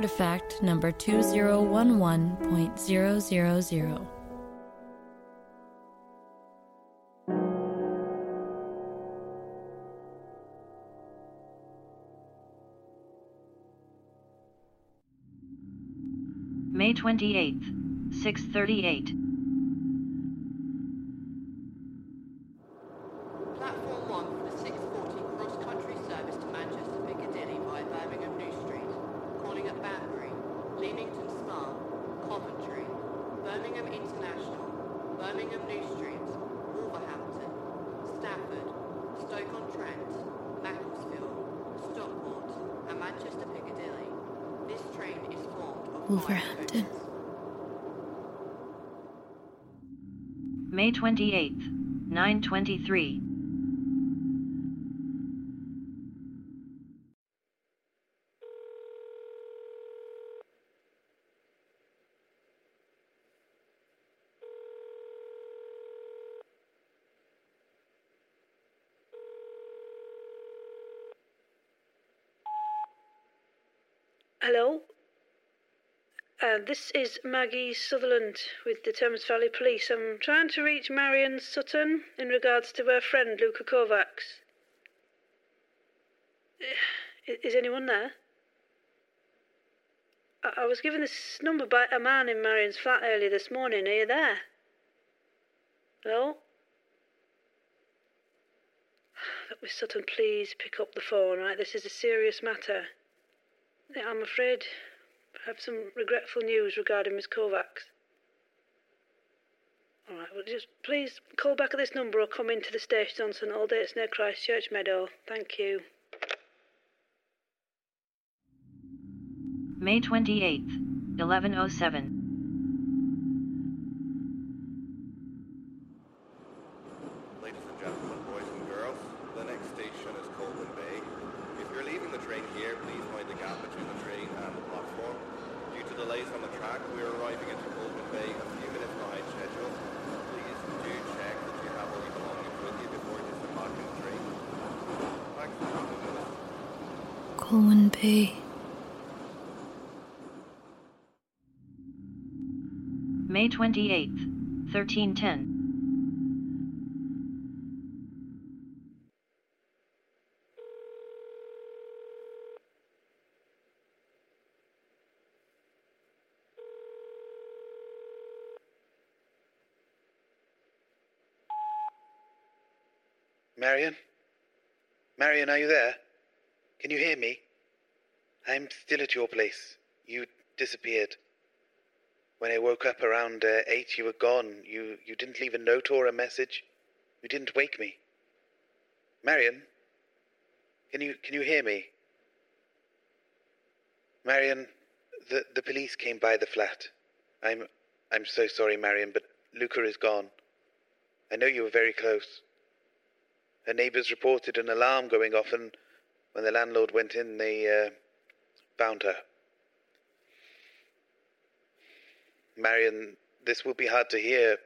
artifact number 2011.000. May 28th, 638. Wolverhampton. May 28th, 923. Hello? Uh, this is Maggie Sutherland with the Thames Valley Police. I'm trying to reach Marion Sutton in regards to her friend Luca Kovacs. Is anyone there? I-, I was given this number by a man in Marion's flat earlier this morning. Are you there? Hello? Look, Miss Sutton, please pick up the phone, right? This is a serious matter. I'm afraid I have some regretful news regarding Miss Kovacs. All right, well, just please call back at this number or come into the station on St Aldate's near Christchurch Meadow. Thank you. May 28th, 1107. Ladies and gentlemen, boys and girls, the next station is Colwyn Bay. If you're leaving the train here, please mind the gap between the train and the platform. Due to delays on the track, we are arriving into Colwyn Bay a few minutes behind schedule. Please do check that you have all your belongings with you before disembarking the train. Thanks for coming with us. Colwyn Bay. May 28th, 1310. Marion? Marion, are you there? Can you hear me? I'm still at your place. You disappeared. When I woke up around uh, eight, you were gone. You you didn't leave a note or a message. You didn't wake me. Marion, can you can you hear me? Marion, the the police came by the flat. I'm I'm so sorry, Marion, but Luca is gone. I know you were very close. Her neighbours reported an alarm going off, and when the landlord went in, they uh, found her. Marion, this will be hard to hear,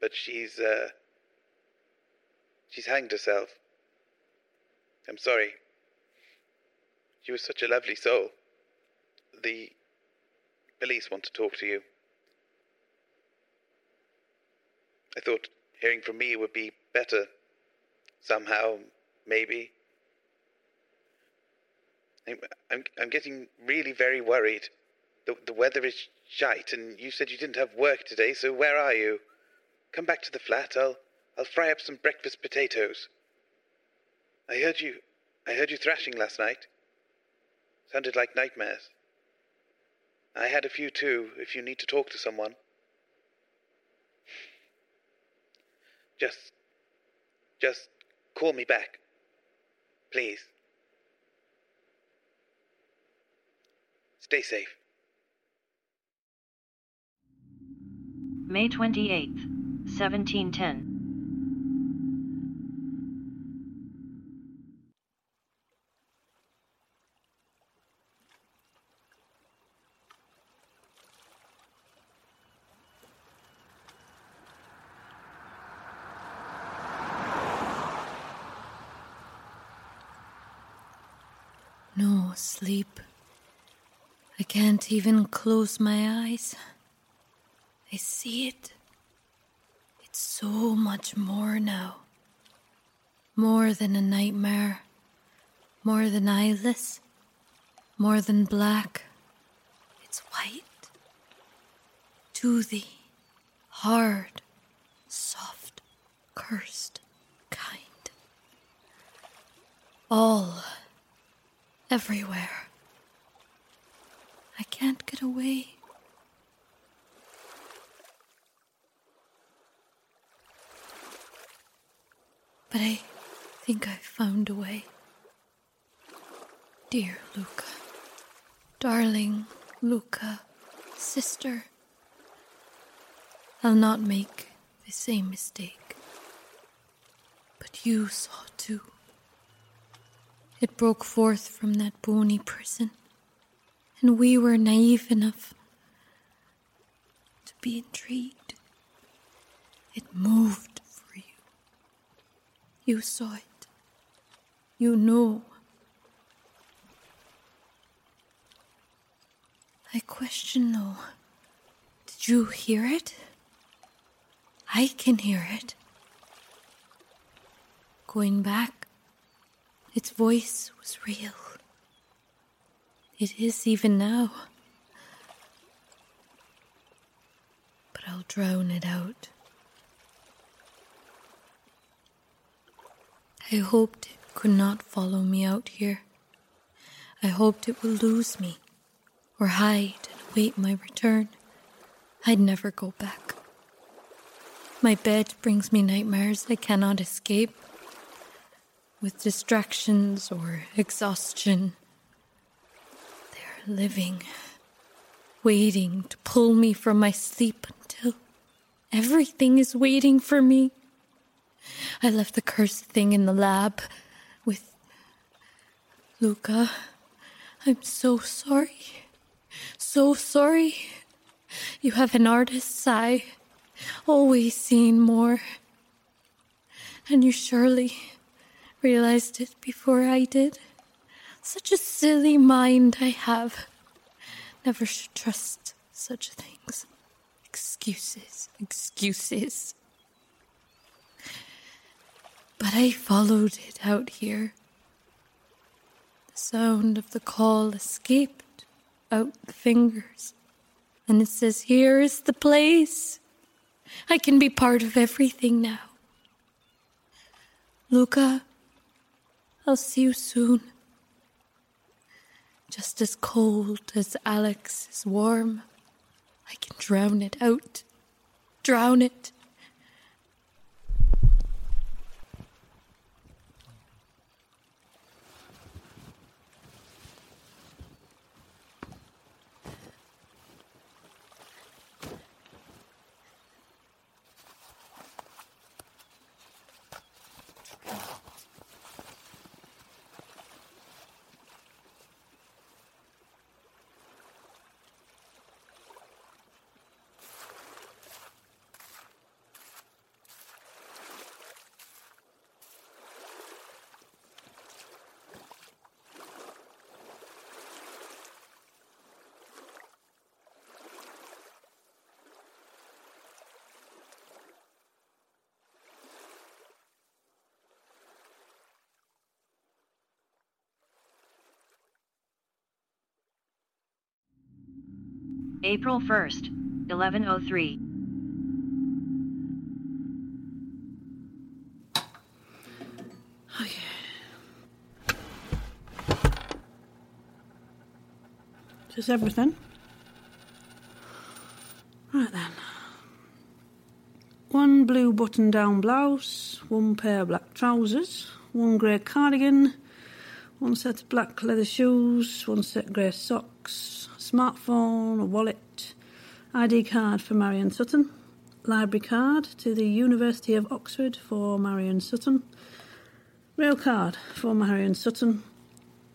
but she's uh, she's hanged herself. I'm sorry. She was such a lovely soul. The police want to talk to you. I thought hearing from me would be better. Somehow, maybe. I'm, I'm, getting really very worried. The, the weather is shite, and you said you didn't have work today, so where are you? Come back to the flat. I'll, I'll fry up some breakfast potatoes. I heard you, I heard you thrashing last night. Sounded like nightmares. I had a few too, if you need to talk to someone. Just, just call me back. Please. Stay safe. May 28th, 1710. No sleep. I can't even close my eyes. I see it. It's so much more now. More than a nightmare. More than eyeless. More than black. It's white. To thee. Hard. Soft. Cursed. Kind. All. Everywhere. I can't get away. But I think I've found a way. Dear Luca, darling Luca, sister, I'll not make the same mistake. But you saw. It broke forth from that bony prison, and we were naive enough to be intrigued. It moved for you. You saw it. You know. I question though. Did you hear it? I can hear it. Going back, its voice was real. It is even now. But I'll drown it out. I hoped it could not follow me out here. I hoped it would lose me, or hide and await my return. I'd never go back. My bed brings me nightmares I cannot escape. With distractions or exhaustion, they're living, waiting to pull me from my sleep until everything is waiting for me. I left the cursed thing in the lab with Luca. I'm so sorry. So sorry. You have an artist's eye, always seeing more. And you surely realized it before I did. Such a silly mind I have. Never should trust such things. Excuses, excuses. But I followed it out here. The sound of the call escaped out the fingers. And it says, Here is the place. I can be part of everything now. Luca, I'll see you soon. Just as cold as Alex is warm, I can drown it out. Drown it. April 1st, 1103. Is this everything? Right then. One blue button down blouse, one pair of black trousers, one grey cardigan, one set of black leather shoes, one set grey socks, smartphone, a wallet, ID card for Marion Sutton, library card to the University of Oxford for Marion Sutton, rail card for Marion Sutton,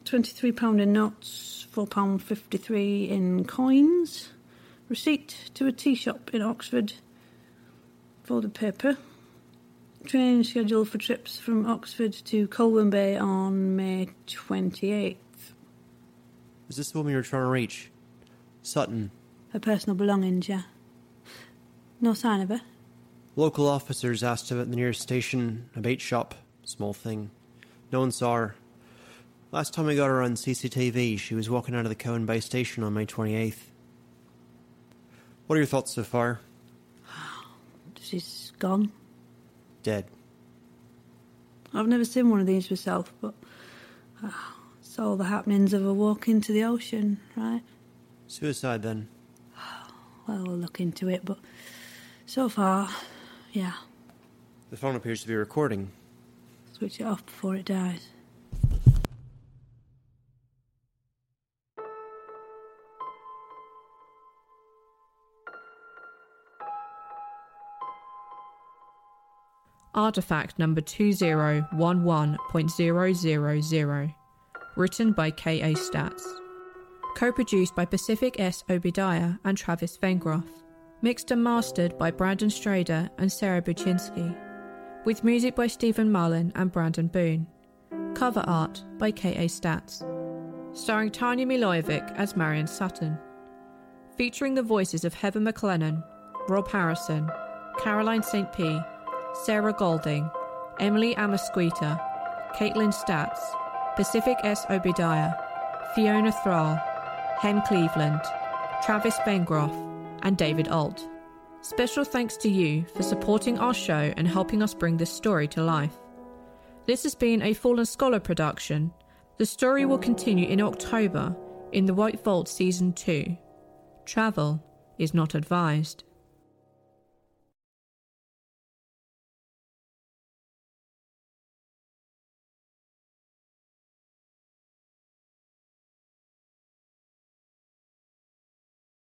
£23 in notes, £4.53 in coins, receipt to a tea shop in Oxford for the paper, train schedule for trips from Oxford to Colwyn Bay on May 28th. Is this the woman you're trying to reach? Sutton. Her personal belongings, yeah. No sign of her? Local officers asked her at the nearest station, a bait shop, small thing. No one saw her. Last time we got her on CCTV, she was walking out of the Colwyn Bay station on May 28th. What are your thoughts so far? She's gone. Dead. I've never seen one of these myself, but uh, it's all the happenings of a walk into the ocean, right? Suicide then? Well, we'll look into it, but so far, yeah. The phone appears to be recording. Switch it off before it dies. Artifact number 2011.000. Written by K.A. Statz. Co produced by Pacific S. Obadiah and Travis Vengroff. Mixed and mastered by Brandon Strader and Sarah Buczynski. With music by Steven Melin and Brandon Boone. Cover art by K.A. Statz. Starring Tanja Milojevic as Marion Sutton. Featuring the voices of Heather McLennan, Rob Harrison, Caroline St. P., Sarah Golding, Emily Amasquita, Caitlin Statz, Pacific S. Obadiah, Fiona Thraille, Hem Cleveland, Travis Vengroff, and David Ault. Special thanks to you for supporting our show and helping us bring this story to life. This has been a Fallen Scholar production. The story will continue in October in The White Vault Season 2. Travel is not advised.